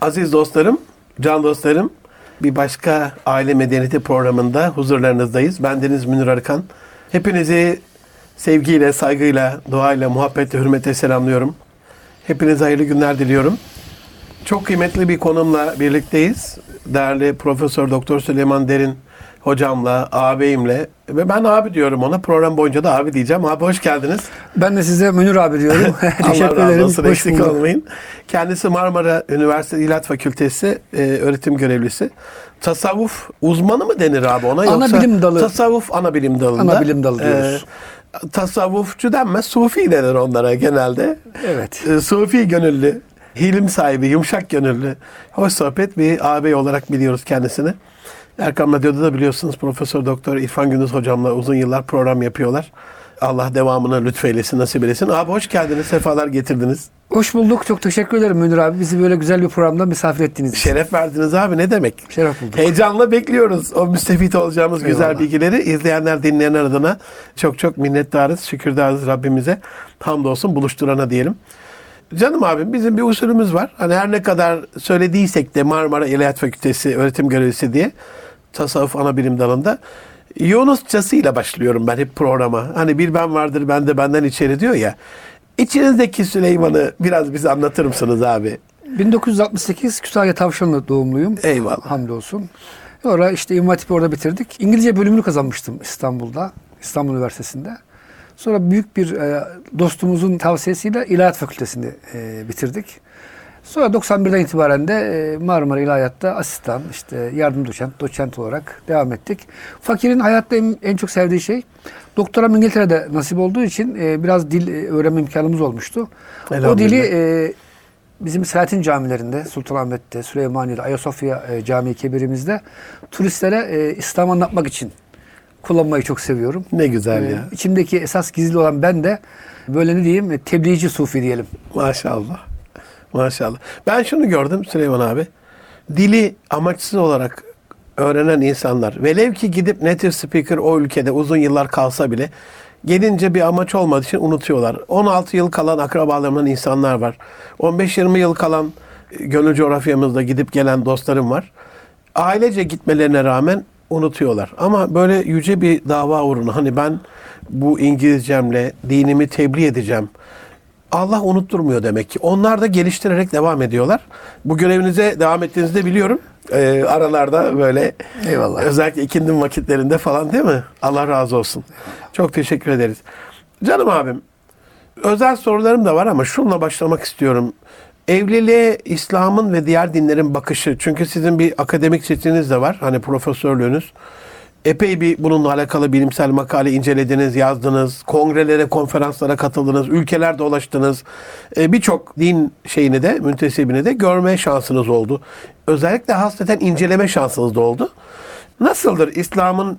Aziz dostlarım, can dostlarım, bir başka Aile Medeniyeti programında huzurlarınızdayız. Ben Deniz Münir Arıkan. Hepinizi sevgiyle, saygıyla, duayla, muhabbetle, hürmetle selamlıyorum. Hepinize hayırlı günler diliyorum. Çok kıymetli bir konumla birlikteyiz. Değerli Profesör Doktor Süleyman Derin hocamla, ağabeyimle ve ben abi diyorum ona. Program boyunca da abi diyeceğim. Abi hoş geldiniz. Ben de size Münir abi diyorum. Teşekkür Allah ederim. olsun, Hoş eksik bulduk. olmayın. Kendisi Marmara Üniversitesi İlahi Fakültesi e, öğretim görevlisi. Tasavvuf uzmanı mı denir abi ona? Ana Yoksa bilim dalı. Tasavvuf ana bilim dalında. Ana bilim dalı diyoruz. E, tasavvufçu denmez, sufi denir onlara genelde. Evet. E, sufi gönüllü, hilim sahibi, yumuşak gönüllü, hoş sohbet bir ağabey olarak biliyoruz kendisini. Erkam Radyo'da da biliyorsunuz Profesör Doktor İrfan Gündüz hocamla uzun yıllar program yapıyorlar. Allah devamını lütfeylesin, nasip eylesin. Abi hoş geldiniz, sefalar getirdiniz. Hoş bulduk. Çok teşekkür ederim Münir abi. Bizi böyle güzel bir programda misafir ettiğiniz için. Şeref verdiniz abi ne demek? Şeref bulduk. Heyecanla bekliyoruz o müstefit olacağımız güzel Eyvallah. bilgileri. izleyenler, dinleyenler adına çok çok minnettarız, şükürdarız Rabbimize. Hamdolsun buluşturana diyelim. Canım abim bizim bir usulümüz var. Hani her ne kadar söylediysek de Marmara İlahiyat Fakültesi öğretim görevlisi diye tasavvuf ana bilim dalında Yunusçasıyla başlıyorum ben hep programa. Hani bir ben vardır ben de benden içeri diyor ya. İçinizdeki Süleyman'ı biraz bize anlatır mısınız abi? 1968 Kütahya Tavşanlı doğumluyum. Eyvallah. Hamdolsun. Sonra işte İmam Hatip'i orada bitirdik. İngilizce bölümünü kazanmıştım İstanbul'da. İstanbul Üniversitesi'nde. Sonra büyük bir e, dostumuzun tavsiyesiyle İlahiyat Fakültesini e, bitirdik. Sonra 91'den itibaren de e, Marmara İlahiyat'ta asistan, işte yardım doçent, doçent olarak devam ettik. Fakirin hayatta en, en çok sevdiği şey, doktoram İngiltere'de nasip olduğu için e, biraz dil e, öğrenme imkanımız olmuştu. O dili e, bizim Selahattin camilerinde, Sultanahmet'te, Süleymaniye'de, Ayasofya e, Camii Kebirimizde turistlere e, İslam anlatmak için kullanmayı çok seviyorum. Ne güzel Ee, ya. İçimdeki esas gizli olan ben de böyle ne diyeyim e, tebliğci sufi diyelim. Maşallah. Maşallah. Ben şunu gördüm Süleyman abi. Dili amaçsız olarak öğrenen insanlar velev ki gidip native speaker o ülkede uzun yıllar kalsa bile gelince bir amaç olmadığı için unutuyorlar. 16 yıl kalan akrabalarımdan insanlar var. 15-20 yıl kalan e, gönül coğrafyamızda gidip gelen dostlarım var. Ailece gitmelerine rağmen unutuyorlar. Ama böyle yüce bir dava uğruna hani ben bu İngilizcemle dinimi tebliğ edeceğim. Allah unutturmuyor demek ki. Onlar da geliştirerek devam ediyorlar. Bu görevinize devam ettiğinizi de biliyorum. Ee, aralarda böyle Eyvallah. özellikle ikindim vakitlerinde falan değil mi? Allah razı olsun. Çok teşekkür ederiz. Canım abim özel sorularım da var ama şunla başlamak istiyorum. Evliliğe İslam'ın ve diğer dinlerin bakışı. Çünkü sizin bir akademik seçiniz de var. Hani profesörlüğünüz. Epey bir bununla alakalı bilimsel makale incelediniz, yazdınız. Kongrelere, konferanslara katıldınız. Ülkeler dolaştınız. Ee, Birçok din şeyini de, müntesibini de görme şansınız oldu. Özellikle hasreten inceleme şansınız da oldu. Nasıldır İslam'ın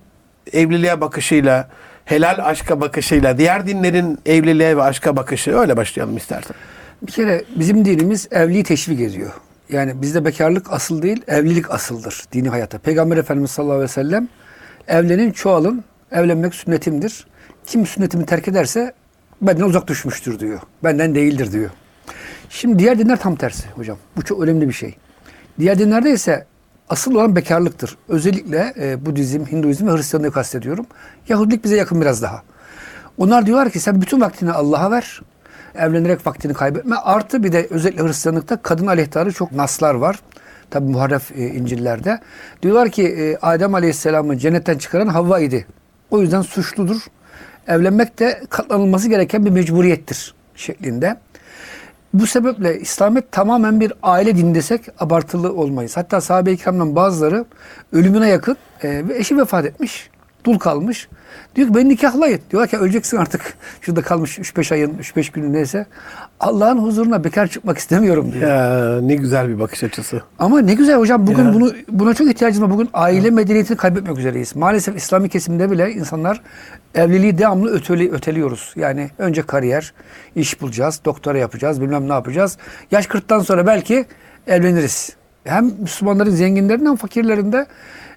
evliliğe bakışıyla, helal aşka bakışıyla, diğer dinlerin evliliğe ve aşka bakışı? Öyle başlayalım istersen. Bir kere bizim dinimiz evliliği teşvik ediyor. Yani bizde bekarlık asıl değil, evlilik asıldır dini hayatta. Peygamber Efendimiz sallallahu aleyhi ve sellem evlenin, çoğalın, evlenmek sünnetimdir. Kim sünnetimi terk ederse benden uzak düşmüştür diyor. Benden değildir diyor. Şimdi diğer dinler tam tersi hocam. Bu çok önemli bir şey. Diğer dinlerde ise asıl olan bekarlıktır. Özellikle e, Budizm, Hinduizm ve Hristiyanlığı kastediyorum. Yahudilik bize yakın biraz daha. Onlar diyorlar ki sen bütün vaktini Allah'a ver. Evlenerek vaktini kaybetme. Artı bir de özellikle Hristiyanlıkta kadın aleyhtarı çok naslar var. Tabi muharref e, İncil'lerde. Diyorlar ki e, Adem Aleyhisselam'ı cennetten çıkaran Havva idi. O yüzden suçludur. Evlenmek de katlanılması gereken bir mecburiyettir şeklinde. Bu sebeple İslamiyet tamamen bir aile dini desek abartılı olmayız. Hatta sahabe-i kiramdan bazıları ölümüne yakın e, ve eşi vefat etmiş. Dul kalmış. Diyor ki beni nikahlayın. Diyorlar ki öleceksin artık. Şurada kalmış 3-5 ayın, 3-5 günün neyse. Allah'ın huzuruna bekar çıkmak istemiyorum diyor. Ya ne güzel bir bakış açısı. Ama ne güzel hocam bugün Ya. bunu buna çok ihtiyacımız var. Bugün aile medeniyetini kaybetmek üzereyiz. Maalesef İslami kesimde bile insanlar evliliği devamlı öteli, öteliyoruz. Yani önce kariyer, iş bulacağız, doktora yapacağız, bilmem ne yapacağız. Yaş 40'tan sonra belki evleniriz. Hem Müslümanların zenginlerinin hem fakirlerinde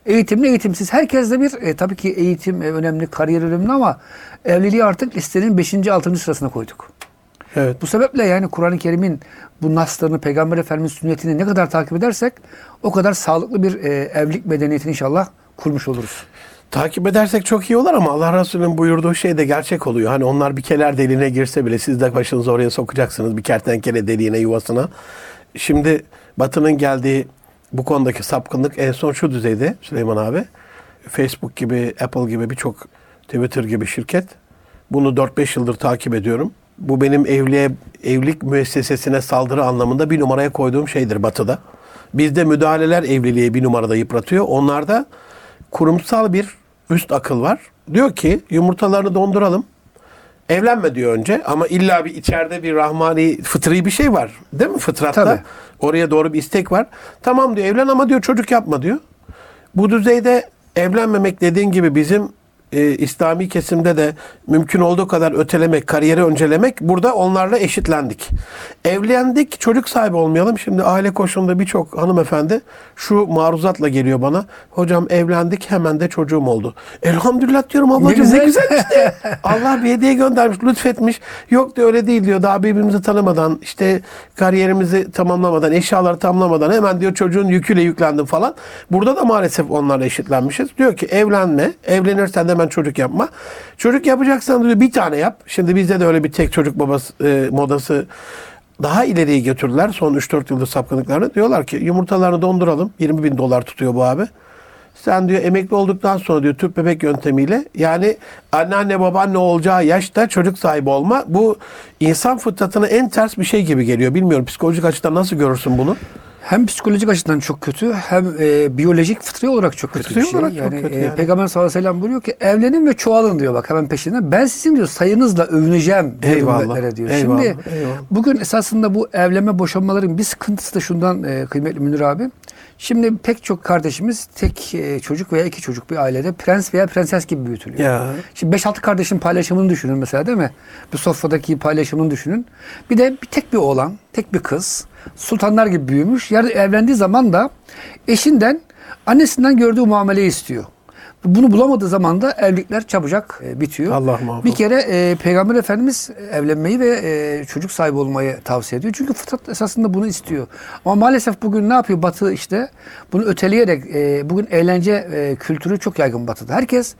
eğitimli eğitimsiz. Herkeste bir e, tabii ki eğitim e, önemli, kariyer önemli ama evliliği artık listenin 5. 6. sırasına koyduk. Evet. Bu sebeple yani Kur'an-ı Kerim'in bu naslarını, Peygamber Efendimiz'in sünnetini ne kadar takip edersek o kadar sağlıklı bir e, evlilik medeniyetini inşallah kurmuş oluruz. Takip edersek çok iyi olur ama Allah Resulü'nün buyurduğu şey de gerçek oluyor. Hani onlar bir keler deliğine girse bile siz de başınızı oraya sokacaksınız bir kertenkele deliğine yuvasına. Şimdi Batı'nın geldiği bu konudaki sapkınlık en son şu düzeyde Süleyman abi. Facebook gibi, Apple gibi birçok Twitter gibi şirket. Bunu 4-5 yıldır takip ediyorum. Bu benim evliye, evlilik müessesesine saldırı anlamında bir numaraya koyduğum şeydir Batı'da. Bizde müdahaleler evliliği bir numarada yıpratıyor. Onlarda kurumsal bir üst akıl var. Diyor ki yumurtalarını donduralım. Evlenme diyor önce ama illa bir içeride bir rahmani fıtri bir şey var. Değil mi fıtratta? Tabii. Oraya doğru bir istek var. Tamam diyor evlen ama diyor çocuk yapma diyor. Bu düzeyde evlenmemek dediğin gibi bizim e, İslami kesimde de mümkün olduğu kadar ötelemek, kariyeri öncelemek burada onlarla eşitlendik. Evlendik, çocuk sahibi olmayalım. Şimdi aile koşulunda birçok hanımefendi şu maruzatla geliyor bana. Hocam evlendik hemen de çocuğum oldu. Elhamdülillah diyorum ablacığım ne güzel. güzel işte. Allah bir hediye göndermiş, lütfetmiş. Yok diyor öyle değil diyor. Daha birbirimizi tanımadan, işte kariyerimizi tamamlamadan, eşyaları tamamlamadan hemen diyor çocuğun yüküyle yüklendim falan. Burada da maalesef onlarla eşitlenmişiz. Diyor ki evlenme, evlenirsen de hemen çocuk yapma. Çocuk yapacaksan diyor bir tane yap. Şimdi bizde de öyle bir tek çocuk babası e, modası daha ileriye götürdüler son 3-4 yıldır sapkınlıklarını. Diyorlar ki yumurtalarını donduralım. 20 bin dolar tutuyor bu abi. Sen diyor emekli olduktan sonra diyor tüp bebek yöntemiyle yani anneanne babaanne olacağı yaşta çocuk sahibi olma bu insan fıtratına en ters bir şey gibi geliyor. Bilmiyorum psikolojik açıdan nasıl görürsün bunu? Hem psikolojik açıdan çok kötü hem e, biyolojik fıtri olarak çok kötü Fıtri bir şey. olarak çok yani, kötü e, yani. Peygamber sallallahu aleyhi ve sellem buyuruyor ki evlenin ve çoğalın diyor bak hemen peşinden. Ben sizin diyor sayınızla övüneceğim Eyvallah, diyor. eyvallah, Şimdi eyvallah. bugün esasında bu evlenme boşanmaların bir sıkıntısı da şundan e, kıymetli Münir abi. Şimdi pek çok kardeşimiz tek e, çocuk veya iki çocuk bir ailede prens veya prenses gibi büyütülüyor. Ya. Şimdi 5-6 kardeşin paylaşımını düşünün mesela değil mi? Bu sofradaki paylaşımını düşünün. Bir de bir tek bir oğlan, tek bir kız. Sultanlar gibi büyümüş. Yarın evlendiği zaman da eşinden, annesinden gördüğü muameleyi istiyor. Bunu bulamadığı zaman da evlilikler çabucak e, bitiyor. Allah muhafaza. Bir kere e, Peygamber Efendimiz evlenmeyi ve e, çocuk sahibi olmayı tavsiye ediyor. Çünkü fıtrat esasında bunu istiyor. Ama maalesef bugün ne yapıyor Batı işte? Bunu öteleyerek e, bugün eğlence e, kültürü çok yaygın Batı'da. Herkes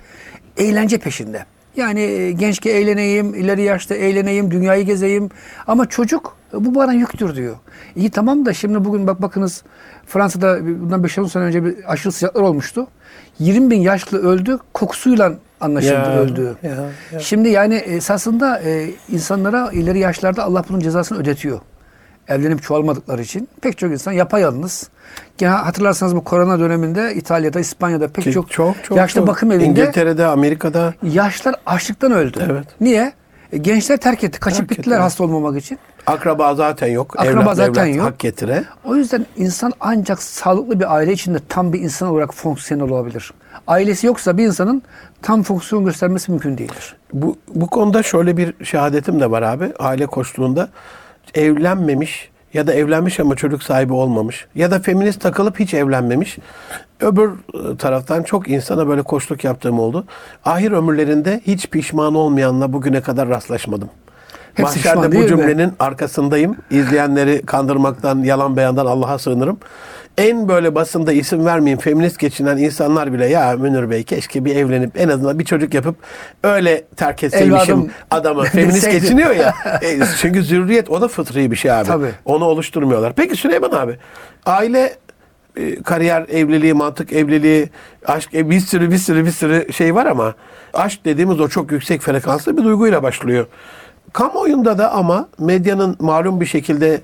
eğlence peşinde. Yani e, gençke eğleneyim, ileri yaşta eğleneyim, dünyayı gezeyim. Ama çocuk bu bana yüktür diyor. İyi tamam da şimdi bugün bak bakınız Fransa'da bundan 5-10 sene önce bir aşırı sıcaklar olmuştu. 20 bin yaşlı öldü, kokusuyla anlaşıldı Ya, öldüğü. ya, ya. Şimdi yani esasında e, insanlara ileri yaşlarda Allah bunun cezasını ödetiyor. Evlenip çoğalmadıkları için. Pek çok insan yapayalnız. Hatırlarsanız bu korona döneminde İtalya'da, İspanya'da pek Ki çok, çok, çok, yaşlı çok. bakım evinde İngiltere'de, Amerika'da yaşlar açlıktan öldü. Evet. Niye? E, gençler terk etti. Kaçıp Terk gittiler etti. hasta olmamak için. Akraba zaten yok. Akraba Evlat, zaten evlat yok. Hak getire. O yüzden insan ancak sağlıklı bir aile içinde tam bir insan olarak fonksiyonel olabilir. Ailesi yoksa bir insanın tam fonksiyon göstermesi mümkün değildir. Bu, bu konuda şöyle bir şehadetim de var abi. Aile koçluğunda evlenmemiş ya da evlenmiş ama çocuk sahibi olmamış ya da feminist takılıp hiç evlenmemiş. Öbür e, taraftan çok insana böyle koçluk yaptığım oldu. Ahir ömürlerinde hiç pişman olmayanla bugüne kadar rastlaşmadım. Hepsi Mahşerde bu değil mi? cümlenin arkasındayım. İzleyenleri kandırmaktan, yalan beyandan Allah'a sığınırım. En böyle basında isim vermeyeyim feminist geçinen insanlar bile ya Münir Bey keşke bir evlenip en azından bir çocuk yapıp öyle terk etseymişim Evladım adamı. Feminist geçiniyor ya. E, çünkü zürriyet o da fıtri bir şey abi. Tabii. Onu oluşturmuyorlar. Peki Süleyman abi aile e, kariyer evliliği, mantık evliliği, aşk e, bir sürü bir sürü bir sürü şey var ama aşk dediğimiz o çok yüksek frekanslı bir duyguyla başlıyor. Kamuoyunda da ama medyanın malum bir şekilde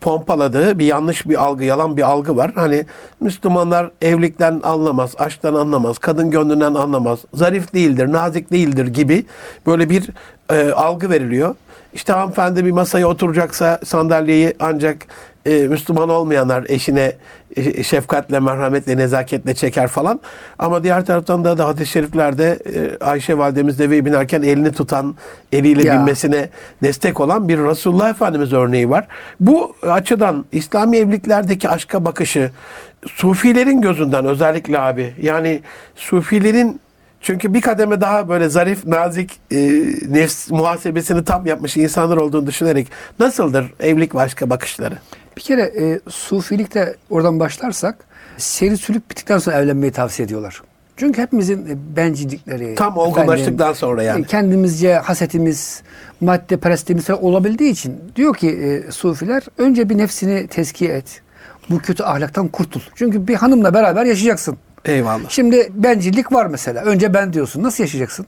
pompaladığı bir yanlış bir algı, yalan bir algı var. Hani Müslümanlar evlilikten anlamaz, aşktan anlamaz, kadın gönlünden anlamaz, zarif değildir, nazik değildir gibi böyle bir e, algı veriliyor. İşte hanımefendi bir masaya oturacaksa sandalyeyi ancak e, Müslüman olmayanlar eşine e, şefkatle, merhametle, nezaketle çeker falan. Ama diğer taraftan da, da hadis-i şeriflerde e, Ayşe validemiz deveye binerken elini tutan, eliyle Ya. binmesine destek olan bir Resulullah Efendimiz örneği var. Bu açıdan İslami evliliklerdeki aşka bakışı Sufilerin gözünden özellikle abi yani Sufilerin Çünkü bir kademe daha böyle zarif, nazik, e, nefs muhasebesini tam yapmış insanlar olduğunu düşünerek nasıldır evlilik başka bakışları? Bir kere e, sufilikte oradan başlarsak seri sülük bittikten sonra evlenmeyi tavsiye ediyorlar. Çünkü hepimizin e, bencillikleri, Tam olgunlaştıktan sonra yani. e, kendimizce hasetimiz, madde perestimiz olabildiği için diyor ki e, sufiler önce bir nefsini tezkiye et. Bu kötü ahlaktan kurtul. Çünkü bir hanımla beraber yaşayacaksın. Eyvallah. Şimdi bencillik var mesela. Önce ben diyorsun. Nasıl yaşayacaksın?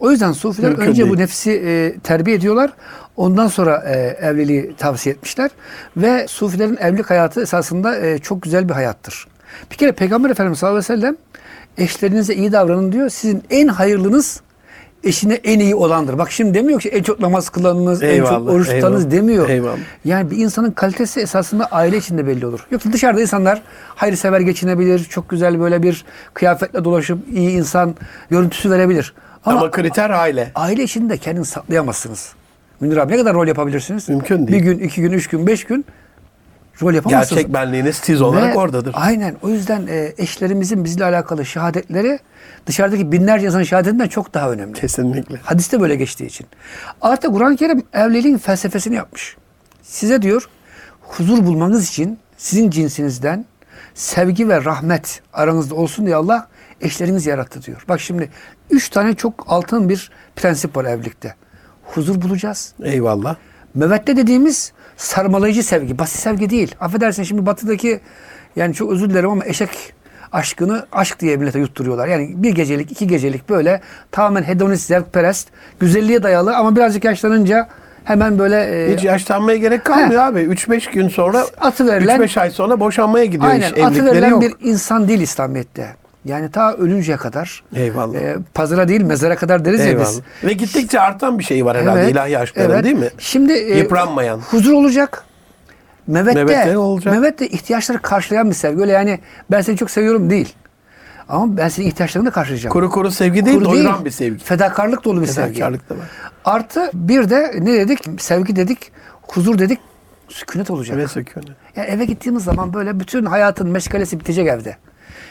O yüzden sufiler Mümkün önce bu değil. nefsi e, terbiye ediyorlar. Ondan sonra e, evliliği tavsiye etmişler. Ve sufilerin evlilik hayatı esasında e, çok güzel bir hayattır. Bir kere Peygamber Efendimiz sallallahu aleyhi ve sellem eşlerinize iyi davranın diyor. Sizin en hayırlınız eşine en iyi olandır. Bak şimdi demiyor ki en çok namaz kılanınız, en çok Eyvallah, oruç tutanınız eyvallah, demiyor. eyvallah. Yani bir insanın kalitesi esasında aile içinde belli olur. Yoksa dışarıda insanlar hayırsever geçinebilir, çok güzel böyle bir kıyafetle dolaşıp iyi insan görüntüsü verebilir. Ama, Ama kriter aile. aile içinde kendini saklayamazsınız. Münir abi ne kadar rol yapabilirsiniz? Mümkün değil. Bir gün, iki gün, üç gün, beş gün rol yapamazsınız. Gerçek benliğiniz tiz olarak Ve oradadır. Aynen. O yüzden e, eşlerimizin bizle alakalı şehadetleri dışarıdaki binlerce insanın şehadetinden çok daha önemli. Kesinlikle. Hadiste böyle geçtiği için. Artık Kur'an-ı Kerim evliliğin felsefesini yapmış. Size diyor huzur bulmanız için sizin cinsinizden sevgi ve rahmet aranızda olsun diye Allah eşleriniz yarattı diyor. Bak şimdi üç tane çok altın bir prensip var evlilikte. Huzur bulacağız. Eyvallah. Mevette dediğimiz sarmalayıcı sevgi. Basit sevgi değil. Affedersin şimdi batıdaki yani çok özür dilerim ama eşek aşkını aşk diye millete yutturuyorlar. Yani bir gecelik, iki gecelik böyle tamamen hedonist, zevkperest, güzelliğe dayalı ama birazcık yaşlanınca hemen böyle e, Hiç yaşlanmaya gerek kalmıyor abi. 3-5 gün sonra, Atı verilen- 3-5 ay sonra boşanmaya gidiyor aynen iş. atı Evlilikleri verilen yok. bir insan değil İslamiyet'te. Yani ta ölünceye kadar. Eyvallah. e, pazara değil mezara kadar deriz ya Eyvallah. biz. Ve gittikçe artan bir şey var herhalde Evet, ilahi aşkların evet. değil mi? Şimdi e, Yıpranmayan. huzur olacak. Mevette olacak. Mevette ihtiyaçları karşılayan bir sevgi. Öyle yani ben seni çok seviyorum değil. Ama ben senin ihtiyaçlarını da karşılayacağım. Kuru kuru sevgi değil, Kuru doyuran bir sevgi. Fedakarlık dolu bir sevgi. Fedakarlık da var. Artı bir de ne dedik? Sevgi dedik, huzur dedik, sükunet olacak. Ve söküyor. Yani eve gittiğimiz zaman böyle bütün hayatın meşgalesi bitecek evde.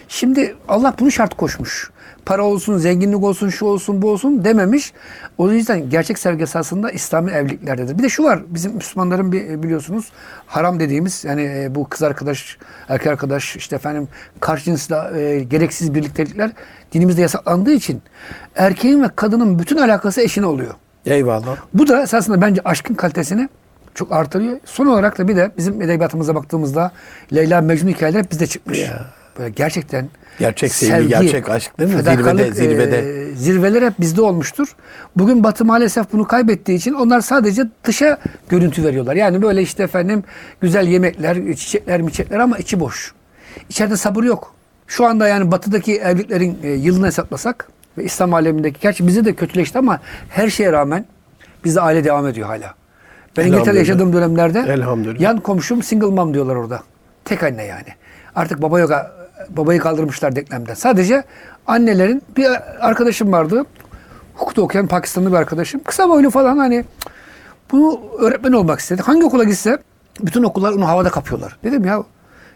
Şimdi Allah bunu şart koşmuş. Para olsun, zenginlik olsun, şu olsun, bu olsun dememiş. O yüzden gerçek sevgi esasında İslami evliliklerdedir. Bir de şu var, bizim Müslümanların bir biliyorsunuz haram dediğimiz yani e, bu kız arkadaş, erkek arkadaş, işte efendim karşı cinsle e, gereksiz birliktelikler dinimizde yasaklandığı için erkeğin ve kadının bütün alakası eşine oluyor. Eyvallah. Bu da esasında bence aşkın kalitesini çok artırıyor. Son olarak da bir de bizim edebiyatımıza baktığımızda Leyla Mecnun hikayeleri hep bizde çıkmış. Ya. Böyle gerçekten Gerçek sevgi, gerçek aşk değil mi? Zirvede, zirvede. e, zirveler hep bizde olmuştur. Bugün Batı maalesef bunu kaybettiği için onlar sadece dışa görüntü veriyorlar. Yani böyle işte efendim güzel yemekler, çiçekler, miçekler ama içi boş. İçeride sabır yok. Şu anda yani batıdaki evliliklerin e, yılını hesaplasak ve İslam alemindeki, gerçi bizi de kötüleşti ama her şeye rağmen bizde aile devam ediyor hala. Ben İngiltere'de yaşadığım dönemlerde yan komşum single mom diyorlar orada. Tek anne yani. Artık baba yok, babayı kaldırmışlar denklemden. Sadece annelerin bir arkadaşım vardı. Hukukta okuyan Pakistanlı bir arkadaşım. Kısa boylu falan hani bunu öğretmen olmak istedi. Hangi okula gitse bütün okullar onu havada kapıyorlar. Dedim ya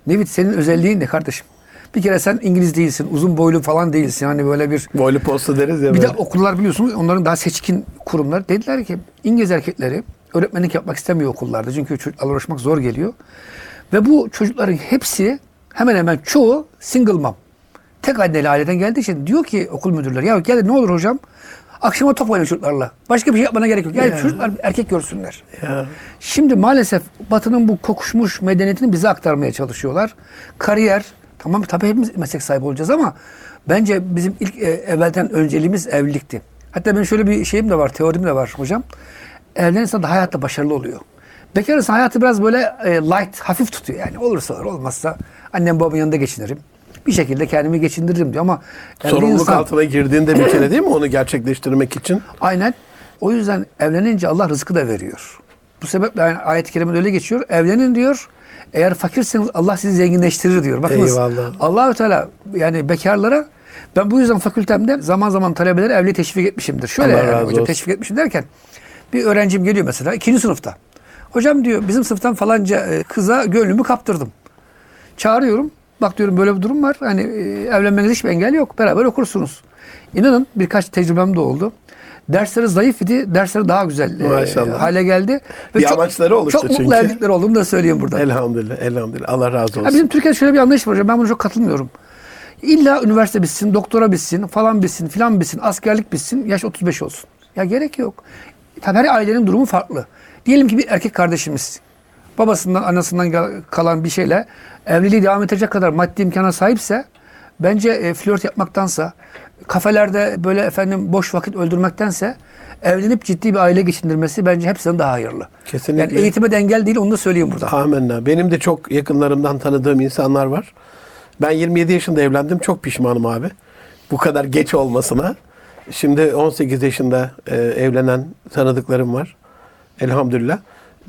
Nevit senin özelliğin ne kardeşim? Bir kere sen İngiliz değilsin, uzun boylu falan değilsin. Hani böyle bir Boylu posta deriz ya. bir de böyle. okullar biliyorsunuz onların daha seçkin kurumlar. Dediler ki İngiliz erkekleri öğretmenlik yapmak istemiyor okullarda. Çünkü çocuklarla uğraşmak zor geliyor. Ve bu çocukların hepsi hemen hemen çoğu single mom. Tek anneli aileden geldiği için diyor ki okul müdürleri ya gel ne olur hocam akşama top oyna çocuklarla. Başka bir şey yapmana gerek yok. Gel Ya. çocuklar erkek görsünler. Ya. Şimdi maalesef Batı'nın bu kokuşmuş medeniyetini bize aktarmaya çalışıyorlar. Kariyer, tamam tabii hepimiz meslek sahibi olacağız ama bence bizim ilk e, evvelden önceliğimiz evlilikti. Hatta benim şöyle bir şeyim de var, teorim de var hocam. Evlenen insan da hayatta başarılı oluyor. Bekar insan hayatı biraz böyle e, light, hafif tutuyor yani. Olursa olur, olmazsa annem babamın yanında geçinirim. Bir şekilde kendimi geçindiririm diyor ama evli Sorumluluk insan- altına girdiğinde bir kere değil mi onu gerçekleştirmek için? Aynen. O yüzden evlenince Allah rızkı da veriyor. Bu sebeple yani ayet-i kerimede öyle geçiyor. Evlenin diyor. Eğer fakirseniz Allah sizi zenginleştirir diyor. Bakınız Eyvallah. Allahü Teala yani bekarlara ben bu yüzden fakültemde zaman zaman talebeleri evliliğe teşvik etmişimdir. Şöyle Allah yani hocam olsun. teşvik etmişim derken bir öğrencim geliyor mesela ikinci sınıfta. Hocam diyor bizim sınıftan falanca e, kıza gönlümü kaptırdım. Çağırıyorum. Bak diyorum böyle bir durum var. Hani e, evlenmenize hiçbir engel yok. Beraber okursunuz. İnanın birkaç tecrübem de oldu. Dersleri zayıf idi, dersleri daha güzel e, Maşallah. hale geldi. Bir amaçları oluştu Çok mutlu çünkü. evlilikler olduğunu da söyleyeyim burada. Elhamdülillah, elhamdülillah. Allah razı Ya olsun. bizim Türkiye'de şöyle bir anlayış var hocam. Ben buna çok katılmıyorum. İlla üniversite bitsin, doktora bitsin, falan bitsin, filan bitsin, askerlik bitsin, yaş 35 olsun. Ya gerek yok. Tabii her ailenin durumu farklı. Diyelim ki bir erkek kardeşimiz babasından, anasından gel- kalan bir şeyle evliliği devam edecek kadar maddi imkana sahipse bence e, flört yapmaktansa, kafelerde böyle efendim boş vakit öldürmektense evlenip ciddi bir aile geçindirmesi bence hepsinden daha hayırlı. Kesinlikle. Yani eğitime de engel değil onu da söyleyeyim burada. Amenna. Benim de çok yakınlarımdan tanıdığım insanlar var. Ben 27 yaşında evlendim. Çok pişmanım abi. Bu kadar geç olmasına. Şimdi 18 yaşında e, evlenen tanıdıklarım var. Elhamdülillah.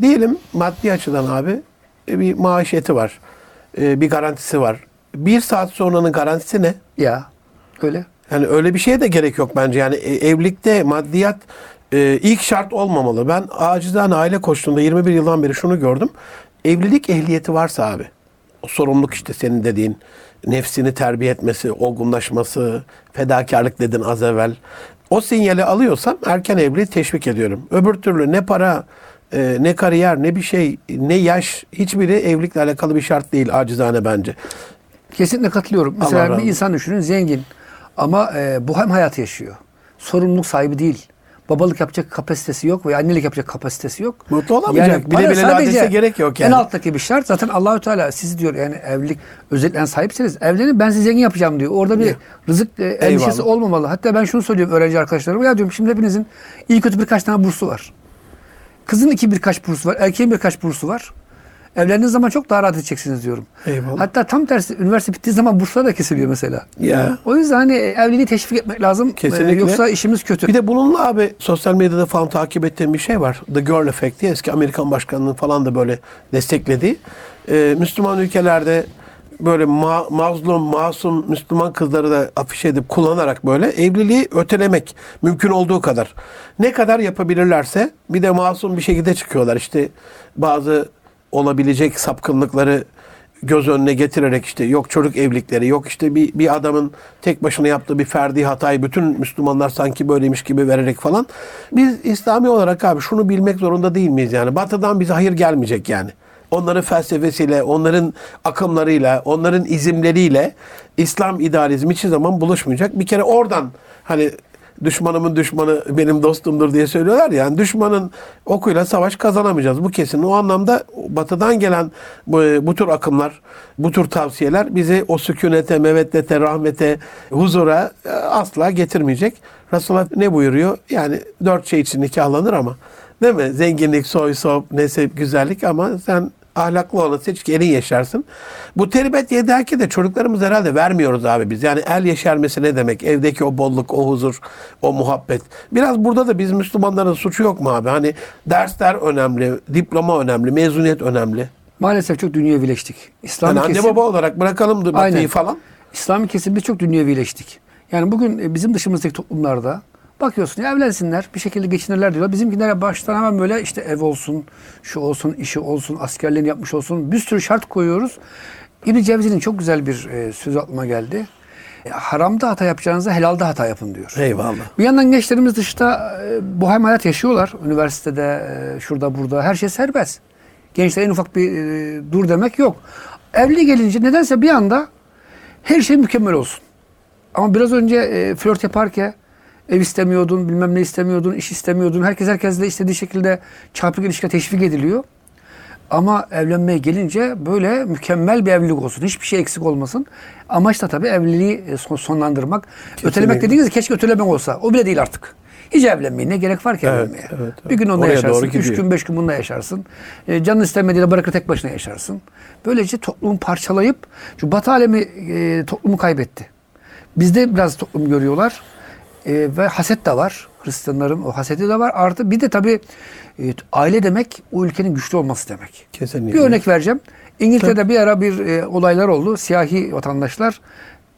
Diyelim maddi açıdan abi e, bir maaşiyeti var. E, bir garantisi var. Bir saat sonranın garantisi ne? Ya öyle. Yani öyle bir şeye de gerek yok bence. Yani e, evlilikte maddiyat e, ilk şart olmamalı. Ben acizane aile koştuğunda 21 yıldan beri şunu gördüm. Evlilik ehliyeti varsa abi. O sorumluluk işte senin dediğin nefsini terbiye etmesi, olgunlaşması, fedakarlık dedin az evvel. O sinyali alıyorsam erken evliliği teşvik ediyorum. Öbür türlü ne para, e, ne kariyer, ne bir şey, ne yaş hiçbiri evlilikle alakalı bir şart değil acizane bence. Kesinlikle katılıyorum. Allah Mesela razı bir insan düşünün zengin ama e, bohem hayatı yaşıyor. Sorumluluk sahibi değil. Babalık yapacak kapasitesi yok veya annelik yapacak kapasitesi yok. Mutlu olamayacak. Bile para bile sadece gerek yok yani. En alttaki bir şart zaten Allahü Teala siz diyor yani evlilik özellikle sahipseniz evlenin ben sizi zengin yapacağım diyor. Orada bir rızık e, endişesi Eyvallah. olmamalı. Hatta ben şunu söylüyorum öğrenci arkadaşlarıma ya diyorum şimdi hepinizin iyi kötü birkaç tane bursu var. Kızın iki birkaç bursu var, erkeğin birkaç bursu var. Evlendiğiniz zaman çok daha rahat edeceksiniz diyorum. Eyvallah. Hatta tam tersi üniversite bittiği zaman burslar da kesiliyor mesela. Ya. O yüzden hani evliliği teşvik etmek lazım. Kesinlikle. Ee, Yoksa işimiz kötü. Bir de bununla abi sosyal medyada falan takip ettiğim bir şey var. The Girl Effect diye eski Amerikan başkanının falan da böyle desteklediği. Ee, Müslüman ülkelerde böyle ma- mazlum, masum Müslüman kızları da afiş edip kullanarak böyle evliliği ötelemek mümkün olduğu kadar. Ne kadar yapabilirlerse bir de masum bir şekilde çıkıyorlar. İşte bazı olabilecek sapkınlıkları göz önüne getirerek işte yok çocuk evlilikleri yok işte bir, bir adamın tek başına yaptığı bir ferdi hatayı bütün Müslümanlar sanki böyleymiş gibi vererek falan. Biz İslami olarak abi şunu bilmek zorunda değil miyiz yani? Batı'dan bize hayır gelmeyecek yani. Onların felsefesiyle, onların akımlarıyla, onların izimleriyle İslam idealizmi hiçbir zaman buluşmayacak. Bir kere oradan hani düşmanımın düşmanı benim dostumdur diye söylüyorlar ya. Yani düşmanın okuyla savaş kazanamayacağız. Bu kesin. O anlamda batıdan gelen bu, bu tür akımlar, bu tür tavsiyeler bizi o sükunete, meveddete, rahmete, huzura e, asla getirmeyecek. Resulullah ne buyuruyor? Yani dört şey için nikahlanır ama değil mi? Zenginlik, soy, sop, nesep, güzellik ama sen ahlaklı olanı seç ki elin yaşarsın. Bu teribet yedaki de çocuklarımız herhalde vermiyoruz abi biz. Yani el yeşermesi ne demek? Evdeki o bolluk, o huzur, o muhabbet. Biraz burada da biz Müslümanların suçu yok mu abi? Hani dersler önemli, diploma önemli, mezuniyet önemli. Maalesef çok dünyevileştik. İslam Yani anne kesim, baba olarak bırakalım Aynen. falan. İslami kesimde çok dünyevileştik. Yani bugün e, bizim dışımızdaki toplumlarda bakıyorsun ya evlensinler bir şekilde geçinirler diyorlar. Bizimkiler baştan hemen böyle işte ev olsun, şu olsun, işi olsun, askerliğini yapmış olsun. Bir sürü şart koyuyoruz. İbn Cevzi'nin çok güzel bir e, sözü aklıma geldi. E, haramda hata yapacağınıza helalde hata yapın diyor. Eyvallah. Bir yandan gençlerimiz dışta e, bohem hayat yaşıyorlar. Üniversitede, e, şurada burada her şey serbest. Gençlere en ufak bir e, dur demek yok. Evli gelince nedense bir anda her şey mükemmel olsun. Ama biraz önce e, flört yaparken ev istemiyordun, bilmem ne istemiyordun, iş istemiyordun. Herkes herkesle istediği şekilde çarpık ilişkiye teşvik ediliyor. Ama evlenmeye gelince böyle mükemmel bir evlilik olsun. Hiçbir şey eksik olmasın. Amaç da tabii evliliği e, son- sonlandırmak. Ötelemek dediğiniz keşke ötelemek olsa. O bile değil artık. Hiç evlenmeyin. Ne gerek var ki Evet, evlenmeye? evet, evet. Bir gün onunla Oraya yaşarsın. Üç gidiyor. gün, beş gün bununla yaşarsın. E, canın istemediğiyle bırakır tek başına yaşarsın. Böylece toplumu parçalayıp şu batı alemi e, toplumu kaybetti. Bizde biraz toplum görüyorlar. E, ve haset de var. Hristiyanların o haseti de var. Artı bir de tabii e, aile demek o ülkenin güçlü olması demek. Kesinlikle. Bir örnek vereceğim. İngiltere'de bir ara bir e, olaylar oldu. Siyahi vatandaşlar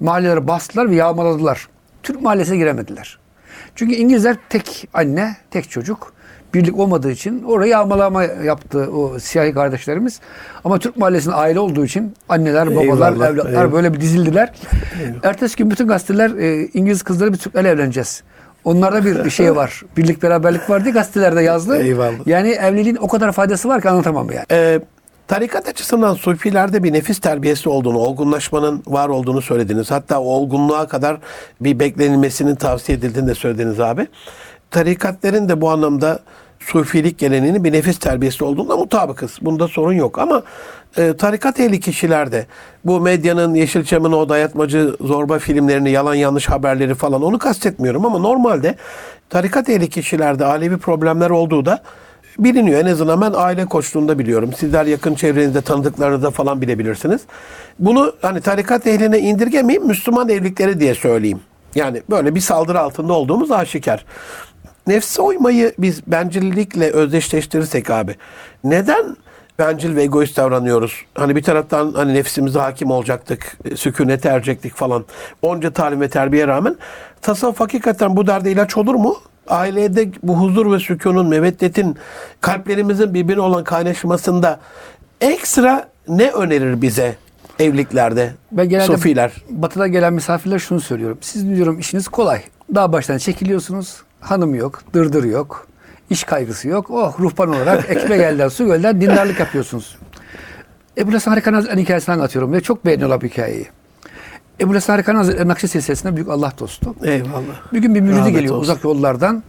mahalleleri bastılar ve yağmaladılar. Türk mahallesine giremediler. Çünkü İngilizler tek anne, tek çocuk. Birlik olmadığı için orayı yağmalama yaptı o siyahi kardeşlerimiz. Ama Türk mahallesinin aile olduğu için anneler, babalar, Eyvallah, evlatlar eyvallah. böyle bir dizildiler. Ertesi gün bütün gazeteler e, İngiliz kızları bir Türklerle evleneceğiz. Onlarda bir şey var. Birlik beraberlik var diye gazetelerde yazdı. Eyvallah. Yani evliliğin o kadar faydası var ki anlatamam yani. Ee, tarikat açısından sufilerde bir nefis terbiyesi olduğunu, olgunlaşmanın var olduğunu söylediniz. Hatta olgunluğa kadar bir beklenilmesinin tavsiye edildiğini de söylediniz abi. Tarikatlerin de bu anlamda sufilik geleneğinin bir nefis terbiyesi olduğunda mutabıkız. Bunda sorun yok ama e, tarikat ehli kişilerde bu medyanın Yeşilçam'ın o dayatmacı zorba filmlerini, yalan yanlış haberleri falan onu kastetmiyorum ama normalde tarikat ehli kişilerde alevi problemler olduğu da biliniyor. En azından ben aile koçluğunda biliyorum. Sizler yakın çevrenizde tanıdıklarınızda falan bilebilirsiniz. Bunu hani tarikat ehline indirgemeyeyim, Müslüman evlilikleri diye söyleyeyim. Yani böyle bir saldırı altında olduğumuz aşikar. Nefse uymayı biz bencillikle özdeşleştirirsek abi. Neden bencil ve egoist davranıyoruz? Hani bir taraftan hani nefsimize hakim olacaktık, e, sükunete erecektik falan. Onca talim ve terbiye rağmen tasavvuf hakikaten bu derde ilaç olur mu? Ailede bu huzur ve sükunun, meveddetin, kalplerimizin birbirine olan kaynaşmasında ekstra ne önerir bize evliliklerde? Ben genelde Sofiler. batıda gelen misafirler şunu söylüyorum. Siz diyorum işiniz kolay. Daha baştan çekiliyorsunuz. Hanım yok, dırdır yok. iş kaygısı yok. Oh ruhban olarak ekmek elden su gölden dindarlık yapıyorsunuz. Ebu Hasan Harika'nın Hazretleri'nin hikayesini anlatıyorum ve çok beğeniyorlar bu hikayeyi. Ebu Hasan Harika'nın Hazretleri Nakşi silsilesinde büyük Allah dostu. Eyvallah. Bir gün bir müridi Rahmet geliyor olsun. uzak yollardan.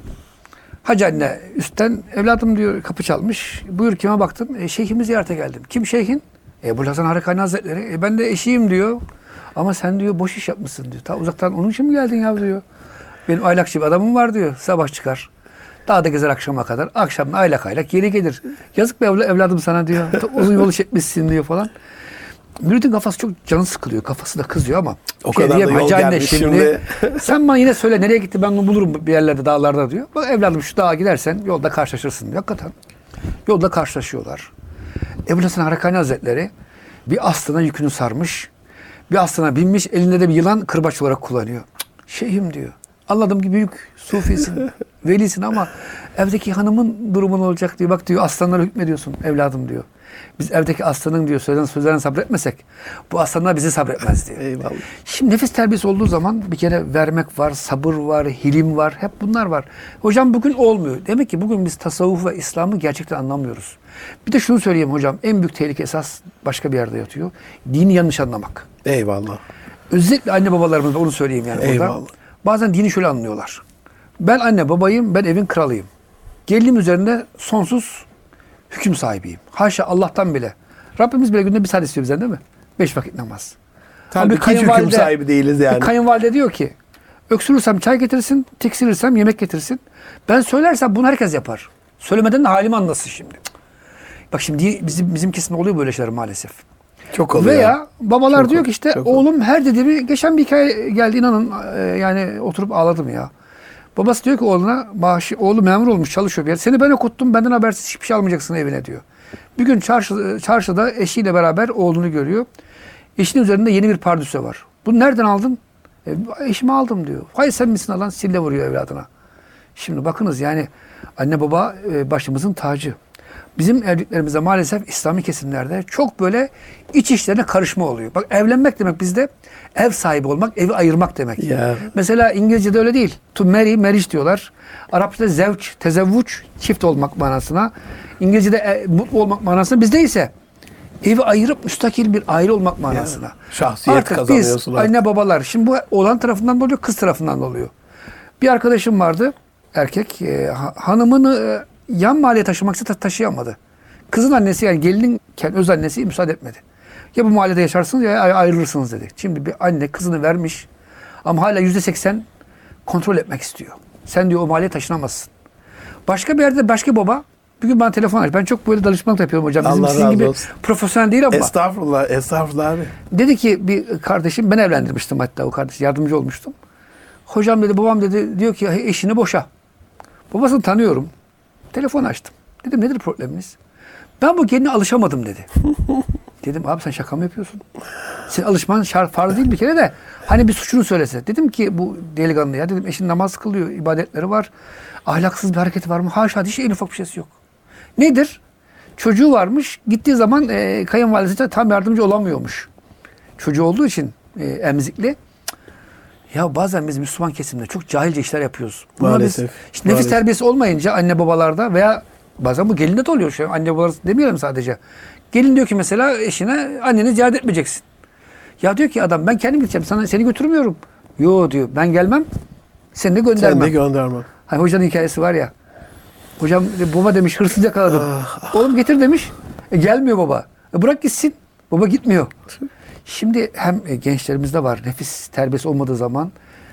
Hacı anne üstten evladım diyor kapı çalmış. Buyur kime baktım? E, şeyhimi ziyarete geldim. Kim şeyhin? Ebu Hasan Harakani Hazretleri. E, ben de eşiyim diyor. Ama sen diyor boş iş yapmışsın diyor. Ta uzaktan onun için mi geldin ya diyor. Benim aylakçı bir adamım var diyor. Sabah çıkar. Dağda gezer akşama kadar. Akşam aylak aylak geri gelir. Yazık be evla- evladım sana diyor. Uzun yolu çekmişsin diyor falan. Müridin kafası çok canı sıkılıyor. Kafası da kızıyor ama. O şey kadar da yol "Hacı anne şimdi." sen bana yine söyle nereye gitti ben onu bulurum bir yerlerde dağlarda diyor. Bak evladım şu dağa gidersen yolda karşılaşırsın diyor. Hakikaten. Yolda karşılaşıyorlar. Ebu Hasan Harakani Hazretleri bir aslana yükünü sarmış. Bir aslana binmiş elinde de bir yılan kırbaç olarak kullanıyor. Şeyhim diyor. Anladım ki büyük sufisin, velisin ama evdeki hanımın durumu ne olacak diyor. Bak diyor aslanlara hükmediyorsun evladım diyor. Biz evdeki aslanın diyor sözlerine, sözlerine sabretmesek bu aslanlar bizi sabretmez diyor. Eyvallah. Şimdi nefis terbiyesi olduğu zaman bir kere vermek var, sabır var, hilim var. Hep bunlar var. Hocam bugün olmuyor. Demek ki bugün biz tasavvuf ve İslam'ı gerçekten anlamıyoruz. Bir de şunu söyleyeyim hocam. En büyük tehlike esas başka bir yerde yatıyor. Dini yanlış anlamak. Eyvallah. Özellikle anne babalarımız onu söyleyeyim yani burada. Bazen dini şöyle anlıyorlar. Ben anne babayım, ben evin kralıyım. Gelinim üzerinde sonsuz hüküm sahibiyim. Haşa Allah'tan bile. Rabbimiz bile günde bir saat istiyor bizden değil mi? Beş vakit namaz. Ama Tabii bir hiç hüküm sahibi değiliz yani. Kayınvalide diyor ki öksürürsem çay getirsin, tiksinirsem yemek getirsin. Ben söylersem bunu herkes yapar. Söylemeden de halimi anlasın şimdi. Bak şimdi bizim bizim kesimde oluyor böyle şeyler maalesef. Çok oluyor. Veya babalar Çok diyor ki işte oğlum her dediğimi geçen bir hikaye geldi inanın e, yani oturup ağladım ya. Babası diyor ki oğluna maaşı, oğlu memur olmuş çalışıyor bir yer. Seni ben okuttum benden habersiz hiçbir şey almayacaksın evine diyor. Bir gün çarşı, çarşıda eşiyle beraber oğlunu görüyor. Eşinin üzerinde yeni bir pardüse var. Bunu nereden aldın? E, eşime aldım diyor. Hayır sen misin alan sille vuruyor evladına. Şimdi bakınız yani anne baba e, başımızın tacı. Bizim evliliklerimizde maalesef İslami kesimlerde çok böyle iç işlerine karışma oluyor. Bak evlenmek demek bizde ev sahibi olmak, evi ayırmak demek. Ya. Mesela İngilizce'de öyle değil. To marry, marriage diyorlar. Arapçada zevç, tezevvuç, çift olmak manasına. İngilizce'de e, mutlu olmak manasına. Bizde ise evi ayırıp müstakil bir aile olmak manasına. şahsiyet Artık kazanıyorsun biz anne babalar, şimdi bu oğlan tarafından da oluyor, kız tarafından da oluyor. Bir arkadaşım vardı, erkek. e, ha- hanımını e, yan mahalleye taşımak istedi, taşıyamadı. Kızın annesi yani gelinin kendi öz annesi müsaade etmedi. Ya bu mahallede yaşarsınız ya ay- ayrılırsınız dedi. Şimdi bir anne kızını vermiş ama hala yüzde seksen kontrol etmek istiyor. Sen diyor o mahalleye taşınamazsın. Başka bir yerde başka baba bir gün bana telefon açtı. Ben çok böyle danışmanlık yapıyorum hocam. Bizim Allah sizin gibi olsun. profesyonel değil ama. Estağfurullah, estağfurullah abi. Dedi ki bir kardeşim ben evlendirmiştim hatta o kardeş yardımcı olmuştum. Hocam dedi babam dedi diyor ki eşini boşa. Babasını tanıyorum. Telefon açtım. Dedim nedir probleminiz? Ben bu geline alışamadım dedi. Dedim abi sen şaka mı yapıyorsun? Senin alışman şart farz değil bir kere de. Hani bir suçunu söylese. Dedim ki bu delikanlıya dedim eşin namaz kılıyor, ibadetleri var. Ahlaksız bir hareketi var mı? Haşa hiç en ufak bir şeysi yok. Nedir? Çocuğu varmış. Gittiği zaman e, kayınvalidesi de tam yardımcı olamıyormuş. Çocuğu olduğu için e, emzikli. Ya bazen biz Müslüman kesimde çok cahilce işler yapıyoruz. Buna Maalesef, Biz, işte nefis maalesef. terbiyesi olmayınca anne babalarda veya bazen bu gelinde de oluyor. An anne babalar demeyelim sadece. Gelin diyor ki mesela eşine anneni ziyaret etmeyeceksin. Ya diyor ki adam ben kendim gideceğim sana seni götürmüyorum. Yo diyor ben gelmem seni de göndermem. de göndermem. Hani hocanın hikayesi var ya. Hocam baba demiş hırsız yakaladım. Ah, Oğlum getir demiş. E, gelmiyor baba. E, bırak gitsin. Baba gitmiyor. Şimdi hem e, gençlerimizde var nefis terbiyesi olmadığı zaman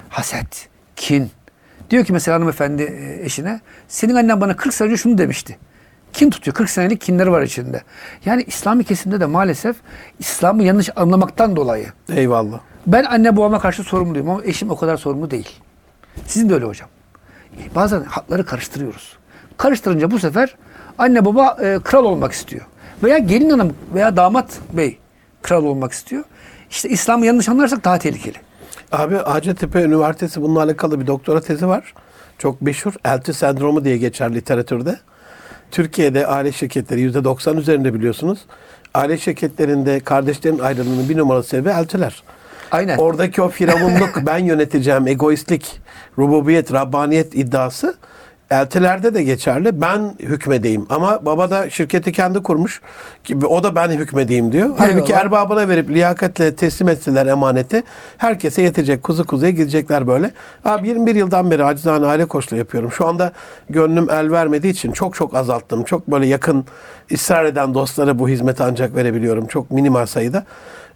haset, kin. Diyor ki mesela hanımefendi e, eşine senin annen bana 40 sene önce şunu demişti. Kin tutuyor. 40 senelik kinleri var içinde. Yani İslami kesimde de maalesef İslam'ı yanlış anlamaktan dolayı. Eyvallah. Ben anne babama karşı sorumluyum ama eşim o kadar sorumlu değil. Sizin de öyle hocam. Bazen hatları karıştırıyoruz. Karıştırınca bu sefer anne baba e, kral olmak istiyor. Veya gelin hanım veya damat bey kral olmak istiyor. İşte İslam'ı yanlış anlarsak daha tehlikeli. Abi Hacettepe Üniversitesi bununla alakalı bir doktora tezi var. Çok meşhur. Elti sendromu diye geçer literatürde. Türkiye'de aile şirketleri %90 üzerinde biliyorsunuz. Aile şirketlerinde kardeşlerin ayrılığının bir numaralı sebebi eltiler. Aynen. Oradaki o firavunluk, ben yöneteceğim, egoistlik, rububiyet, rabbaniyet iddiası eltilerde de geçerli. Ben hükmedeyim. Ama baba da şirketi kendi kurmuş. O da ben hükmedeyim diyor. Halbuki Eyvallah. erbabına verip liyakatle teslim etseler emaneti herkese yetecek. Kuzu kuzuya gidecekler böyle. Abi 21 yıldan beri acizane aile koçluğu yapıyorum. Şu anda gönlüm el vermediği için çok çok azalttım. Çok böyle yakın ısrar eden dostlara bu hizmeti ancak verebiliyorum. Çok minimal sayıda.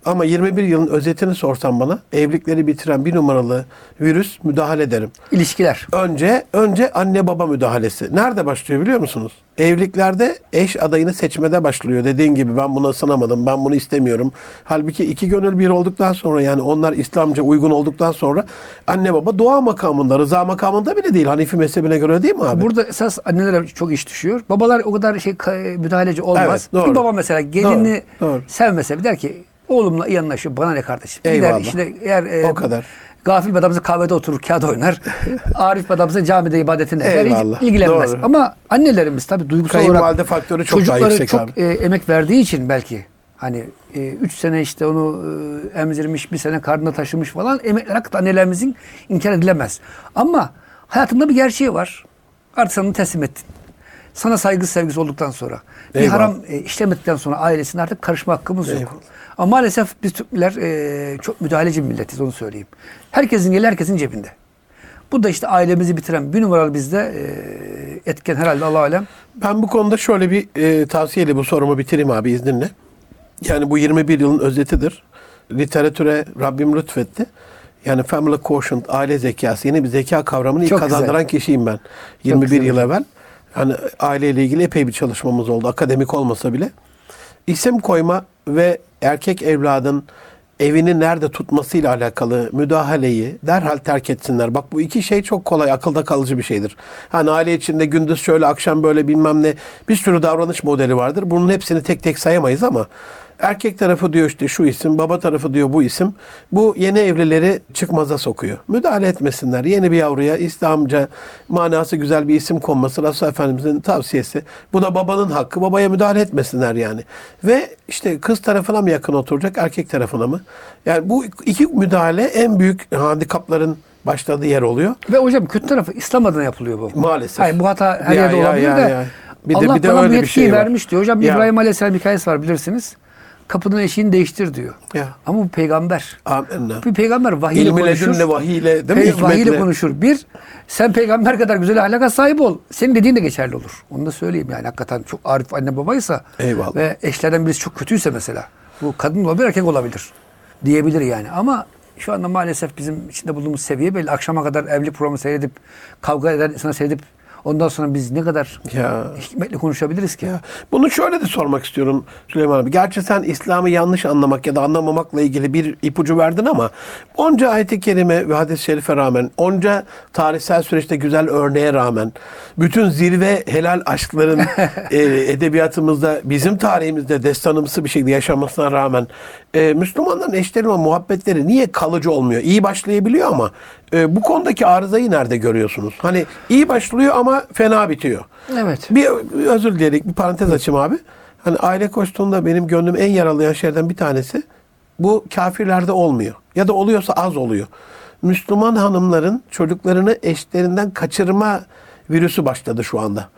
Ama 21 yılın özetini sorsam bana evlilikleri bitiren bir numaralı virüs müdahale ederim. İlişkiler. Önce önce anne baba müdahalesi. Nerede başlıyor biliyor musunuz? Evliliklerde eş adayını seçmede başlıyor. Dediğin gibi ben buna ısınamadım, ben bunu istemiyorum. Halbuki iki gönül bir olduktan sonra yani onlar İslamca uygun olduktan sonra anne baba dua makamında, rıza makamında bile değil. Hanifi mezhebine göre değil mi abi? Burada esas annelere çok iş düşüyor. Babalar o kadar şey müdahaleci olmaz. Evet, doğru. Bir baba mesela gelini Doğru, doğru. sevmese bir der ki oğlumla iyi anlaşıyor bana ne kardeşim. Gider Eyvallah. işte eğer e, O kadar. Gafil adamsa kahvede oturur, kağıt oynar. Arif adamsa camide ibadetini eder. Eyvallah, ilgilenmez. doğru. Ama annelerimiz tabii duygusal Kayınvalide olarak faktörü çok daha çocukları yüksek çok abi. e, emek verdiği için belki hani 3 sene işte onu e, emzirmiş, bir sene karnına taşımış falan emekler hakikaten annelerimizin inkar edilemez. Ama hayatında bir gerçeği var. Artık onu teslim ettin. Sana saygı sevgisi olduktan sonra. Bir Eyvallah. haram e, işlemedikten sonra ailesine artık karışma hakkımız yok. Eyvallah. Ama maalesef biz Türkler e, çok müdahaleci bir milletiz onu söyleyeyim. Herkesin eli herkesin cebinde. Bu da işte ailemizi bitiren bir numaralı bizde e, etken herhalde Allah alem. Ben bu konuda şöyle bir e, tavsiyeyle bu sorumu bitireyim abi izninle. Yani bu 21 yılın özetidir. Literatüre Rabbim lütfetti. Yani family quotient, aile zekası, yeni bir zeka kavramını ilk kazandıran güzel. kişiyim ben. 21 güzel yıl evvel. Yani aileyle ilgili epey bir çalışmamız oldu. Akademik olmasa bile. İsim koyma ve erkek evladın evini nerede tutmasıyla alakalı müdahaleyi derhal terk etsinler. Bak bu iki şey çok kolay, akılda kalıcı bir şeydir. Hani aile içinde gündüz şöyle, akşam böyle bilmem ne bir sürü davranış modeli vardır. Bunun hepsini tek tek sayamayız ama erkek tarafı diyor işte şu isim, baba tarafı diyor bu isim. Bu yeni evlileri çıkmaza sokuyor. Müdahale etmesinler. Yeni bir yavruya İslamca manası güzel bir isim konması Resulullah Efendimizin tavsiyesi. Bu da babanın hakkı. Babaya müdahale etmesinler yani. Ve işte kız tarafına mı yakın oturacak, erkek tarafına mı? Yani bu iki müdahale en büyük handikapların başladığı yer oluyor. Ve hocam kötü tarafı İslam adına yapılıyor bu. Maalesef. Hayır bu hata her Ya, yerde ya, olabilir ya, de. ya. Bir de- Allah bir de bana bu öyle yetkiyi şey var. vermiş diyor. Hocam Ya. İbrahim Aleyhisselam hikayesi var bilirsiniz. Kapının eşiğini değiştir diyor. Ya. Ama bu peygamber. Amenna. Bir peygamber vahiyle İlmi konuşur. ledünle, vahiyle, değil mi? Pe- vahiyle konuşur. Bir, sen peygamber kadar güzel ahlaka sahip ol. Senin dediğin de geçerli olur. Onu da söyleyeyim yani. Hakikaten çok arif anne babaysa Eyvallah. ve eşlerden birisi çok kötüyse mesela. Bu kadın olabilir, erkek olabilir. Diyebilir yani. Ama şu anda maalesef bizim içinde bulunduğumuz seviye belli. Akşama kadar evli programı seyredip, kavga eden insana seyredip ondan sonra biz ne kadar Ya. hikmetli konuşabiliriz ki? Ya, bunu şöyle de sormak istiyorum Süleyman abi. Gerçi sen İslam'ı yanlış anlamak ya da anlamamakla ilgili bir ipucu verdin ama onca ayet-i kerime ve hadis-i şerife rağmen, onca tarihsel süreçte güzel örneğe rağmen, bütün zirve helal aşkların e, edebiyatımızda, bizim tarihimizde destanımsı bir şekilde yaşamasına rağmen e, Müslümanların eşlerine muhabbetleri niye kalıcı olmuyor? İyi başlayabiliyor ama e, bu konudaki arızayı nerede görüyorsunuz? Hani iyi başlıyor ama fena bitiyor. Evet. Bir, bir özür dileyerek bir parantez açayım abi. Hani aile koştuğunda benim gönlüm en yaralayan şeylerden bir tanesi bu kafirlerde olmuyor. Ya da oluyorsa az oluyor. Müslüman hanımların çocuklarını eşlerinden kaçırma virüsü başladı şu anda.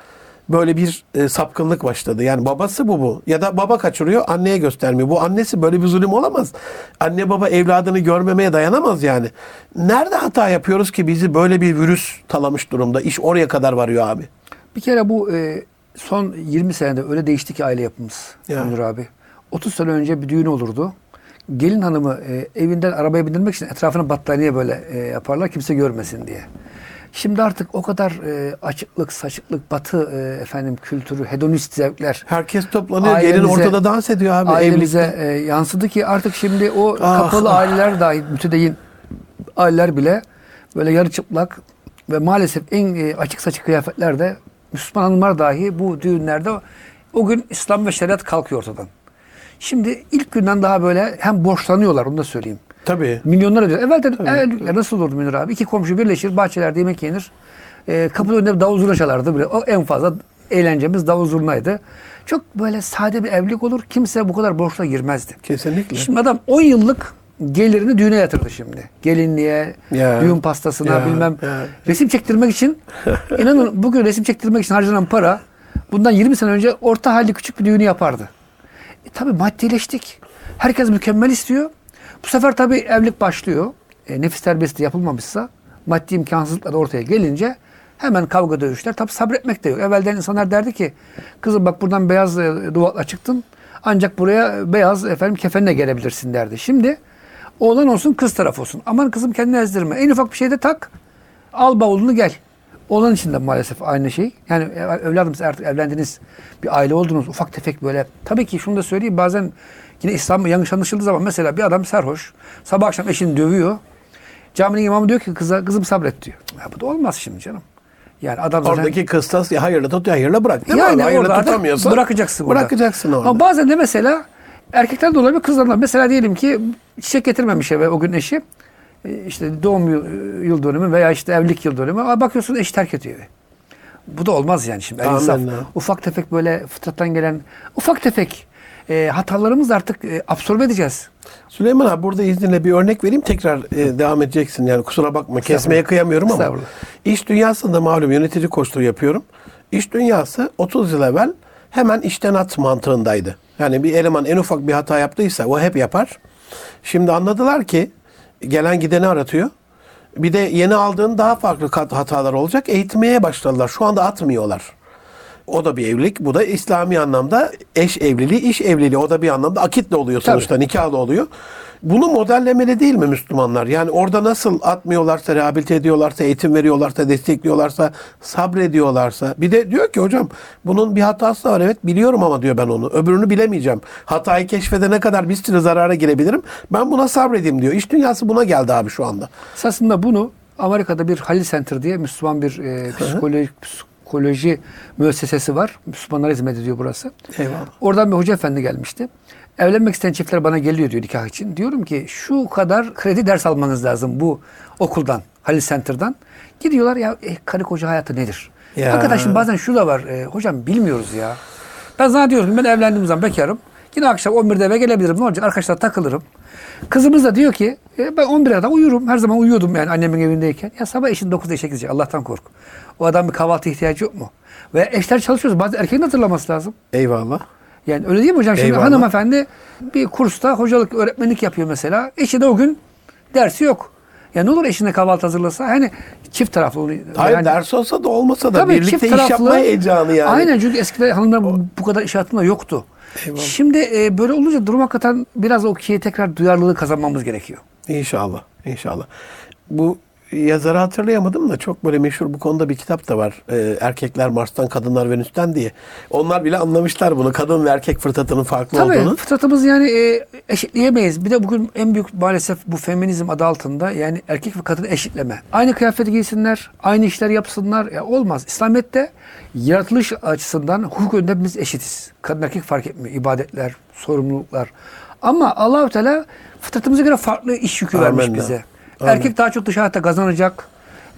Böyle bir e, sapkınlık başladı. Yani babası bu bu. Ya da baba kaçırıyor anneye göstermiyor. Bu annesi böyle bir zulüm olamaz. Anne baba evladını görmemeye dayanamaz yani. Nerede hata yapıyoruz ki bizi böyle bir virüs talamış durumda? İş oraya kadar varıyor abi. Bir kere bu e, son 20 senede öyle değişti ki aile yapımız. Ya. Münir abi. 30 sene önce bir düğün olurdu. Gelin hanımı e, evinden arabaya bindirmek için etrafına battaniye böyle e, yaparlar kimse görmesin diye. Şimdi artık o kadar e, açıklık, saçıklık, batı e, efendim kültürü, hedonist zevkler Herkes toplanıyor. gelin ortada dans ediyor abi. ailemize evlilikte. e, yansıdı ki artık şimdi o Ah, kapalı ah. aileler dahil mütedeyin aileler bile böyle yarı çıplak ve maalesef en e, açık saçık kıyafetlerde Müslüman hanımlar dahi bu düğünlerde o gün İslam ve şeriat kalkıyor ortadan. Şimdi ilk günden daha böyle hem borçlanıyorlar onu da söyleyeyim. Tabii. Milyonlar ödüyor. Evvel de evvel, nasıl olurdu Münir abi? İki komşu birleşir, bahçelerde yemek yenir. E, kapının önünde davul zurna çalardı. Böyle. O en fazla eğlencemiz davul zurnaydı. Çok böyle sade bir evlilik olur. Kimse bu kadar borçla girmezdi. Kesinlikle. Şimdi adam 10 yıllık gelirini düğüne yatırdı şimdi. Gelinliğe, Ya. düğün pastasına Ya, bilmem. ya. Resim çektirmek için inanın bugün resim çektirmek için harcanan para bundan 20 sene önce orta halli küçük bir düğünü yapardı. E, tabii maddileştik. Herkes mükemmel istiyor. Bu sefer tabii evlilik başlıyor. E, nefis terbiyesi de yapılmamışsa maddi imkansızlıklar ortaya gelince hemen kavga dövüşler. Tabii sabretmek de yok. Evvelden insanlar derdi ki kızım bak buradan beyaz e, çıktın ancak buraya beyaz efendim kefenle gelebilirsin derdi. Şimdi oğlan olsun kız taraf olsun. Aman kızım kendini ezdirme. En ufak bir şeyde tak. Al bavulunu gel. Oğlan için de maalesef aynı şey. Yani ev- evladım siz artık evlendiniz. Bir aile oldunuz. Ufak tefek böyle. Tabii ki şunu da söyleyeyim. Bazen yine İslam yanlış anlaşıldığı zaman mesela bir adam sarhoş. Sabah akşam eşini dövüyor. Caminin imamı diyor ki kıza kızım sabret diyor. Ya bu da olmaz şimdi canım. Yani adam zaten... Oradaki kıstas ya hayırlı tut ya hayırlı bırak. Değil mi Yani orada artık tutamıyorsan bırakacaksın orada. Bırakacaksın orada. Ama bazen de mesela erkekler de olabilir kızlar da. Mesela diyelim ki çiçek getirmemiş eve o gün eşi. E, işte doğum yıl, yıl dönümü veya işte evlilik yıl dönümü. Ama bakıyorsun eş terk ediyor evi. Bu da olmaz yani şimdi. El insaf. Ufak tefek böyle fıtrattan gelen ufak tefek e, hatalarımızı artık e, absorbe edeceğiz. Süleyman abi burada izninle bir örnek vereyim. Tekrar e, devam edeceksin. Yani kusura bakma kesmeye kıyamıyorum ama. İş dünyasında malum yönetici koçluğu yapıyorum. İş dünyası 30 yıl evvel hemen işten at mantığındaydı. Yani bir eleman en ufak bir hata yaptıysa o hep yapar. Şimdi anladılar ki gelen gideni aratıyor. Bir de yeni aldığın daha farklı hatalar olacak. Eğitmeye başladılar. Şu anda atmıyorlar. O da bir evlilik. Bu da İslami anlamda eş evliliği, iş evliliği. O da bir anlamda akitle oluyor sonuçta. Nikahla oluyor. Bunu modellemeli değil mi Müslümanlar? Yani orada nasıl atmıyorlarsa, rehabilite ediyorlarsa, eğitim veriyorlarsa, destekliyorlarsa, sabrediyorlarsa. Bir de diyor ki hocam bunun bir hatası var. Evet biliyorum ama diyor ben onu. Öbürünü bilemeyeceğim. Hatayı keşfedene kadar bir sürü zarara girebilirim. Ben buna sabredeyim diyor. İş dünyası buna geldi abi şu anda. Esasında bunu Amerika'da bir Halil Center diye Müslüman bir e, psikoloji, psikoloji müessesesi var. Müslümanlara hizmet ediyor burası. Eyvallah. Oradan bir hoca efendi gelmişti. Evlenmek isteyen çiftler bana geliyor diyor nikah için. Diyorum ki şu kadar kredi ders almanız lazım bu okuldan, Halil Center'dan. Gidiyorlar ya e, karı koca hayatı nedir? Ya. Şimdi bazen şu da var. e, hocam bilmiyoruz ya. Ben zannediyorum ki ben evlendiğim zaman bekarım. Yine akşam 11'de eve gelebilirim. Ne olacak? Arkadaşlar takılırım. Kızımız da diyor ki e, ben 11'e kadar uyurum. Her zaman uyuyordum yani annemin evindeyken. Ya sabah eşin 9'da işe gidecek. Allah'tan kork. O adam bir kahvaltı ihtiyacı yok mu? Ve eşler çalışıyoruz. Bazen erkeğin hatırlaması lazım. Eyvallah. Yani öyle değil mi hocam? Şimdi Eyvallah. hanımefendi bir kursta hocalık, öğretmenlik yapıyor mesela. Eşi de o gün dersi yok. Ya ne olur eşine kahvaltı hazırlasa? Hani çift taraflı. onu- Hayır yani- ders olsa da olmasa da Tabii birlikte iş yapma heyecanı yani. Aynen çünkü eskiden hanımlar bu- bu kadar iş hayatında yoktu. Eyvallah. Şimdi e, böyle olunca durum hakikaten biraz o kiye tekrar duyarlılığı kazanmamız gerekiyor. İnşallah, inşallah. Bu yazarı hatırlayamadım da çok böyle meşhur bu konuda bir kitap da var. Ee, Erkekler Mars'tan, Kadınlar Venüs'ten diye. Onlar bile anlamışlar bunu. Kadın ve erkek fıtratının farklı Tabii olduğunu. fıtratımız yani e, eşitleyemeyiz. Bir de bugün en büyük maalesef bu feminizm adı altında yani erkek ve kadın eşitleme. Aynı kıyafeti giysinler, aynı işler yapsınlar. Ya olmaz. İslamiyet'te yaratılış açısından hukuk önünde hepimiz eşitiz. Kadın erkek fark etmiyor. İbadetler, sorumluluklar, Ama Allahu Teala fıtratımıza göre farklı iş yükü vermiş Amenna. bize. Erkek daha çok dış hayatta kazanacak.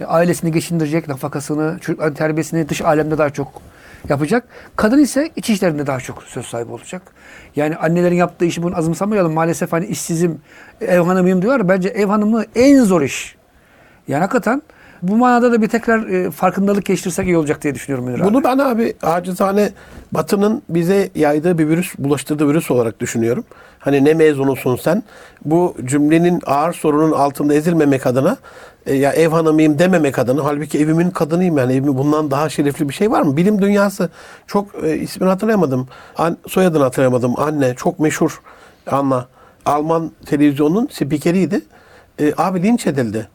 e, Ailesini geçindirecek, nafakasını, çocukların terbiyesini dış alemde daha çok yapacak. Kadın ise iç işlerinde daha çok söz sahibi olacak. Yani annelerin yaptığı işi bunu azımsamayalım. Maalesef hani işsizim, ev hanımıyım diyorlar. Bence ev hanımı en zor iş. Yani hakikaten bu manada da bir tekrar e, farkındalık geliştirsek iyi olacak diye düşünüyorum Münir abi. Bunu ben abi acizane Batı'nın bize yaydığı bir virüs, bulaştırdığı virüs olarak düşünüyorum. Hani ne mezunusun sen? Bu cümlenin ağır sorunun altında ezilmemek adına e, ya ev hanımıyım dememek adına halbuki evimin kadınıyım yani evimin bundan daha şerefli bir şey var mı? Bilim dünyası çok e, ismini hatırlayamadım. An, soyadını hatırlayamadım. Anne çok meşhur Anna. Alman televizyonunun spikeriydi. E, abi linç edildi.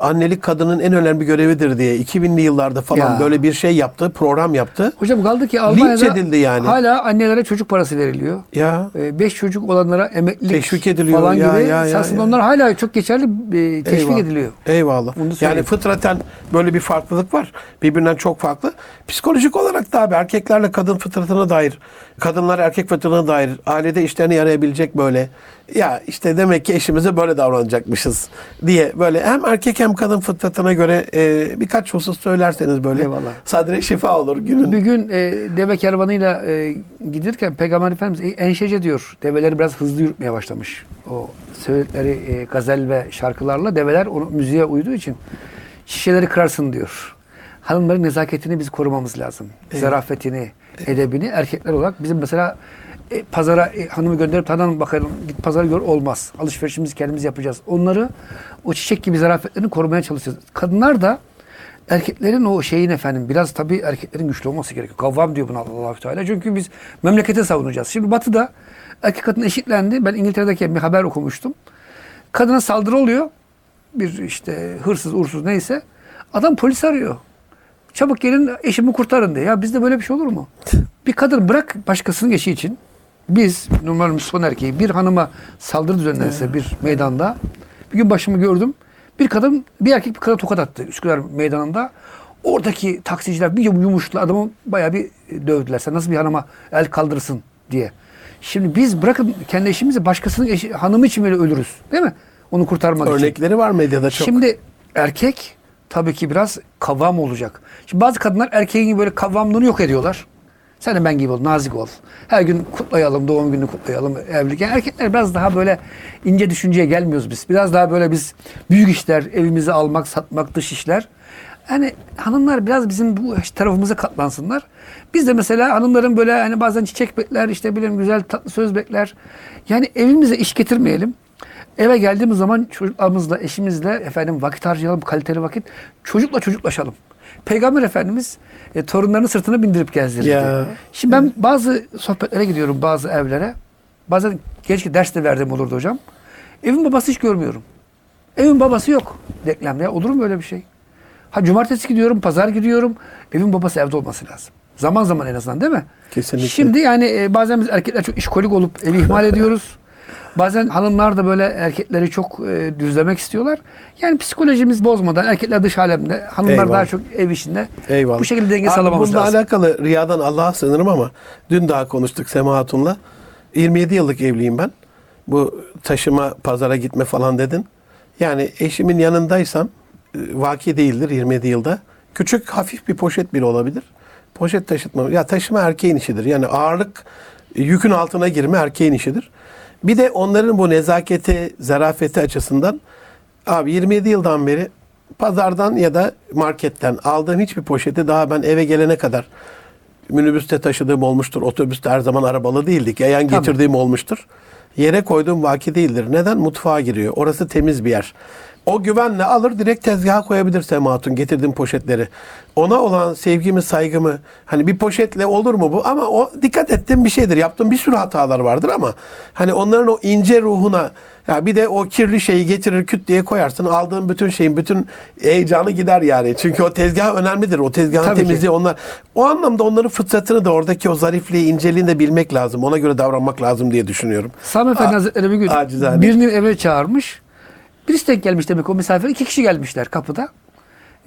Annelik kadının en önemli görevidir diye 2000'li yıllarda falan Ya. böyle bir şey yaptı, program yaptı. Hocam kaldı ki Almanya'da edildi yani. hala annelere çocuk parası veriliyor. Ya E, Beş çocuk olanlara emeklilik Teşvik ediliyor. falan Ya, gibi. ya, ya, aslında ya. onlar hala çok geçerli e, teşvik eyvallah. ediliyor. Eyvallah. Bunu da Yani söyleyeyim. fıtraten böyle bir farklılık var. Birbirinden çok farklı. Psikolojik olarak da abi erkeklerle kadın fıtratına dair, kadınlar erkek fıtratına dair ailede işlerini yarayabilecek böyle ya işte demek ki eşimize böyle davranacakmışız diye böyle hem erkek hem kadın fıtratına göre e, birkaç husus söylerseniz böyle Eyvallah. sadre şifa olur günün. Bir gün e, deve kervanıyla e, giderken Peygamber Efendimiz enşece diyor. Develeri biraz hızlı yürütmeye başlamış. O söyledikleri e, gazel ve şarkılarla develer onu müziğe uyduğu için şişeleri kırarsın diyor. Hanımların nezaketini biz korumamız lazım. Zarafetini, edebini erkekler olarak bizim mesela e, pazara e, hanımı gönderip tadalım bakalım git pazara gör olmaz. Alışverişimizi kendimiz yapacağız. Onları o çiçek gibi zarafetlerini korumaya çalışacağız. Kadınlar da erkeklerin o şeyin efendim biraz tabii erkeklerin güçlü olması gerekiyor. Kavvam diyor buna allah Teala. Çünkü biz memlekete savunacağız. Şimdi batıda erkek kadın eşitlendi. Ben İngiltere'deki bir haber okumuştum. Kadına saldırı oluyor. Bir işte hırsız, uğursuz neyse. Adam polis arıyor. Çabuk gelin eşimi kurtarın diye. Ya bizde böyle bir şey olur mu? Bir kadın bırak başkasının eşi için. Biz normal Müslüman erkeği bir hanıma saldırı düzenlense bir meydanda. Bir gün başımı gördüm. Bir kadın bir erkek bir kadına tokat attı Üsküdar meydanında. Oradaki taksiciler bir yumuşla adamı bayağı bir dövdüler. Sen nasıl bir hanıma el kaldırırsın diye. Şimdi biz bırakın kendi eşimizi başkasının eşi, hanımı için bile ölürüz. Değil mi? Onu kurtarmak için. Örnekleri var medyada çok. Şimdi erkek tabii ki biraz kavam olacak. Şimdi bazı kadınlar erkeğin böyle kavamlığını yok ediyorlar. Sen de ben gibi ol, nazik ol. Her gün kutlayalım, doğum gününü kutlayalım, evlilik. Yani erkekler biraz daha böyle ince düşünceye gelmiyoruz biz. Biraz daha böyle biz büyük işler, evimizi almak, satmak, dış işler. Yani hanımlar biraz bizim bu tarafımıza katlansınlar. Biz de mesela hanımların böyle hani bazen çiçek bekler, işte bileyim güzel tatlı söz bekler. Yani evimize iş getirmeyelim. Eve geldiğimiz zaman çocuklarımızla, eşimizle efendim vakit harcayalım, kaliteli vakit. Çocukla çocuklaşalım. Peygamber Efendimiz e, torunlarını sırtına bindirip gezdirirdi. Ya. Şimdi ben bazı sohbetlere gidiyorum, bazı evlere. Bazen keşke ders de verdiğim olurdu hocam. Evin babası hiç görmüyorum. Evin babası yok. Reklamda ya olur mu böyle bir şey? Ha cumartesi gidiyorum, pazar gidiyorum. Evin babası evde olması lazım. Zaman zaman en azından değil mi? Kesinlikle. Şimdi yani e, bazen biz erkekler çok işkolik olup evi ihmal ediyoruz. Bazen hanımlar da böyle erkekleri çok e, düzlemek istiyorlar. Yani psikolojimiz bozmadan erkekler dış alemde, hanımlar Eyvallah. daha çok ev işinde. Eyvallah. Bu şekilde denge sağlamamız bununla lazım. alakalı riyadan Allah'a sığınırım ama dün daha konuştuk Sema Hatun'la. 27 yıllık evliyim ben. Bu taşıma, pazara gitme falan dedin. Yani eşimin yanındaysam e, vaki değildir 27 yılda. Küçük hafif bir poşet bile olabilir. Poşet taşıtma. Ya taşıma erkeğin işidir. Yani ağırlık e, yükün altına girme erkeğin işidir. Bir de onların bu nezaketi, zarafeti açısından abi 27 yıldan beri pazardan ya da marketten aldığım hiçbir poşeti daha ben eve gelene kadar minibüste taşıdığım olmuştur. Otobüste her zaman arabalı değildik. Yayan Tabii. getirdiğim olmuştur. Yere koyduğum vaki değildir. Neden? Mutfağa giriyor. Orası temiz bir yer. O güvenle alır direkt tezgaha koyabilir Sema Hatun getirdiğim poşetleri. Ona olan sevgimi, saygımı hani bir poşetle olur mu bu? Ama o dikkat ettiğim bir şeydir. Yaptığım bir sürü hatalar vardır ama hani onların o ince ruhuna ya bir de o kirli şeyi getirir küt diye koyarsın. Aldığın bütün şeyin bütün heyecanı gider yani. Çünkü o tezgah önemlidir. O tezgahın Tabii ki. temizliği onlar. O anlamda onların fıtratını da oradaki o zarifliği, inceliğini de bilmek lazım. Ona göre davranmak lazım diye düşünüyorum. Sami Efendi Hazretleri bir gün acizane. birini eve çağırmış. Birisi denk gelmiş demek o misafir. iki kişi gelmişler kapıda.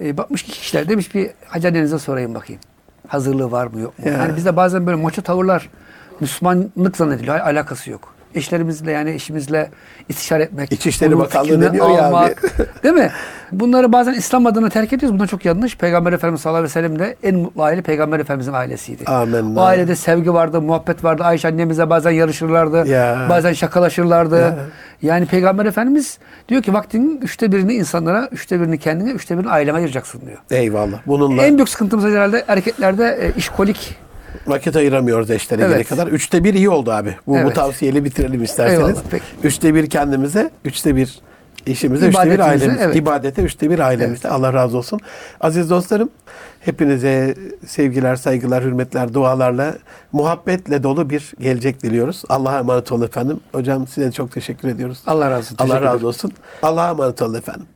E, bakmış iki kişiler demiş bir hacı annenize sorayım bakayım. Hazırlığı var mı yok mu? Ya. Yani bizde bazen böyle maço tavırlar Müslümanlık zannediliyor. Alakası yok. Eşlerimizle yani eşimizle istişare etmek. İçişleri Bakanlığı deniyor ya abi. Değil mi? Bunları bazen İslam adına terk ediyoruz. Bunlar çok yanlış. Peygamber Efendimiz sallallahu aleyhi ve sellem de en mutlu aile Peygamber Efendimizin ailesiydi. Amenna. O ailede sevgi vardı, muhabbet vardı. Ayşe annemize bazen yarışırlardı. Ya. Bazen şakalaşırlardı. Ya. Yani Peygamber Efendimiz diyor ki vaktinin üçte birini insanlara, üçte birini kendine, üçte birini aileme ayıracaksın diyor. Eyvallah. Bununla En büyük sıkıntımız herhalde erkeklerde e, işkolik. Vakit ayıramıyoruz eşlere Evet. geri kadar. Üçte bir iyi oldu abi. Bu, bu Evet. tavsiyeli bitirelim isterseniz. Eyvallah, peki. Üçte bir kendimize, üçte bir işimize, üçte bir ailemize. evet. İbadete, üçte bir ailemizde. Allah razı olsun. Aziz dostlarım, hepinize sevgiler, saygılar, hürmetler, dualarla, muhabbetle dolu bir gelecek diliyoruz. Allah'a emanet olun efendim. Hocam size çok teşekkür ediyoruz. Allah razı olsun. Allah razı olsun. Allah'a emanet olun efendim.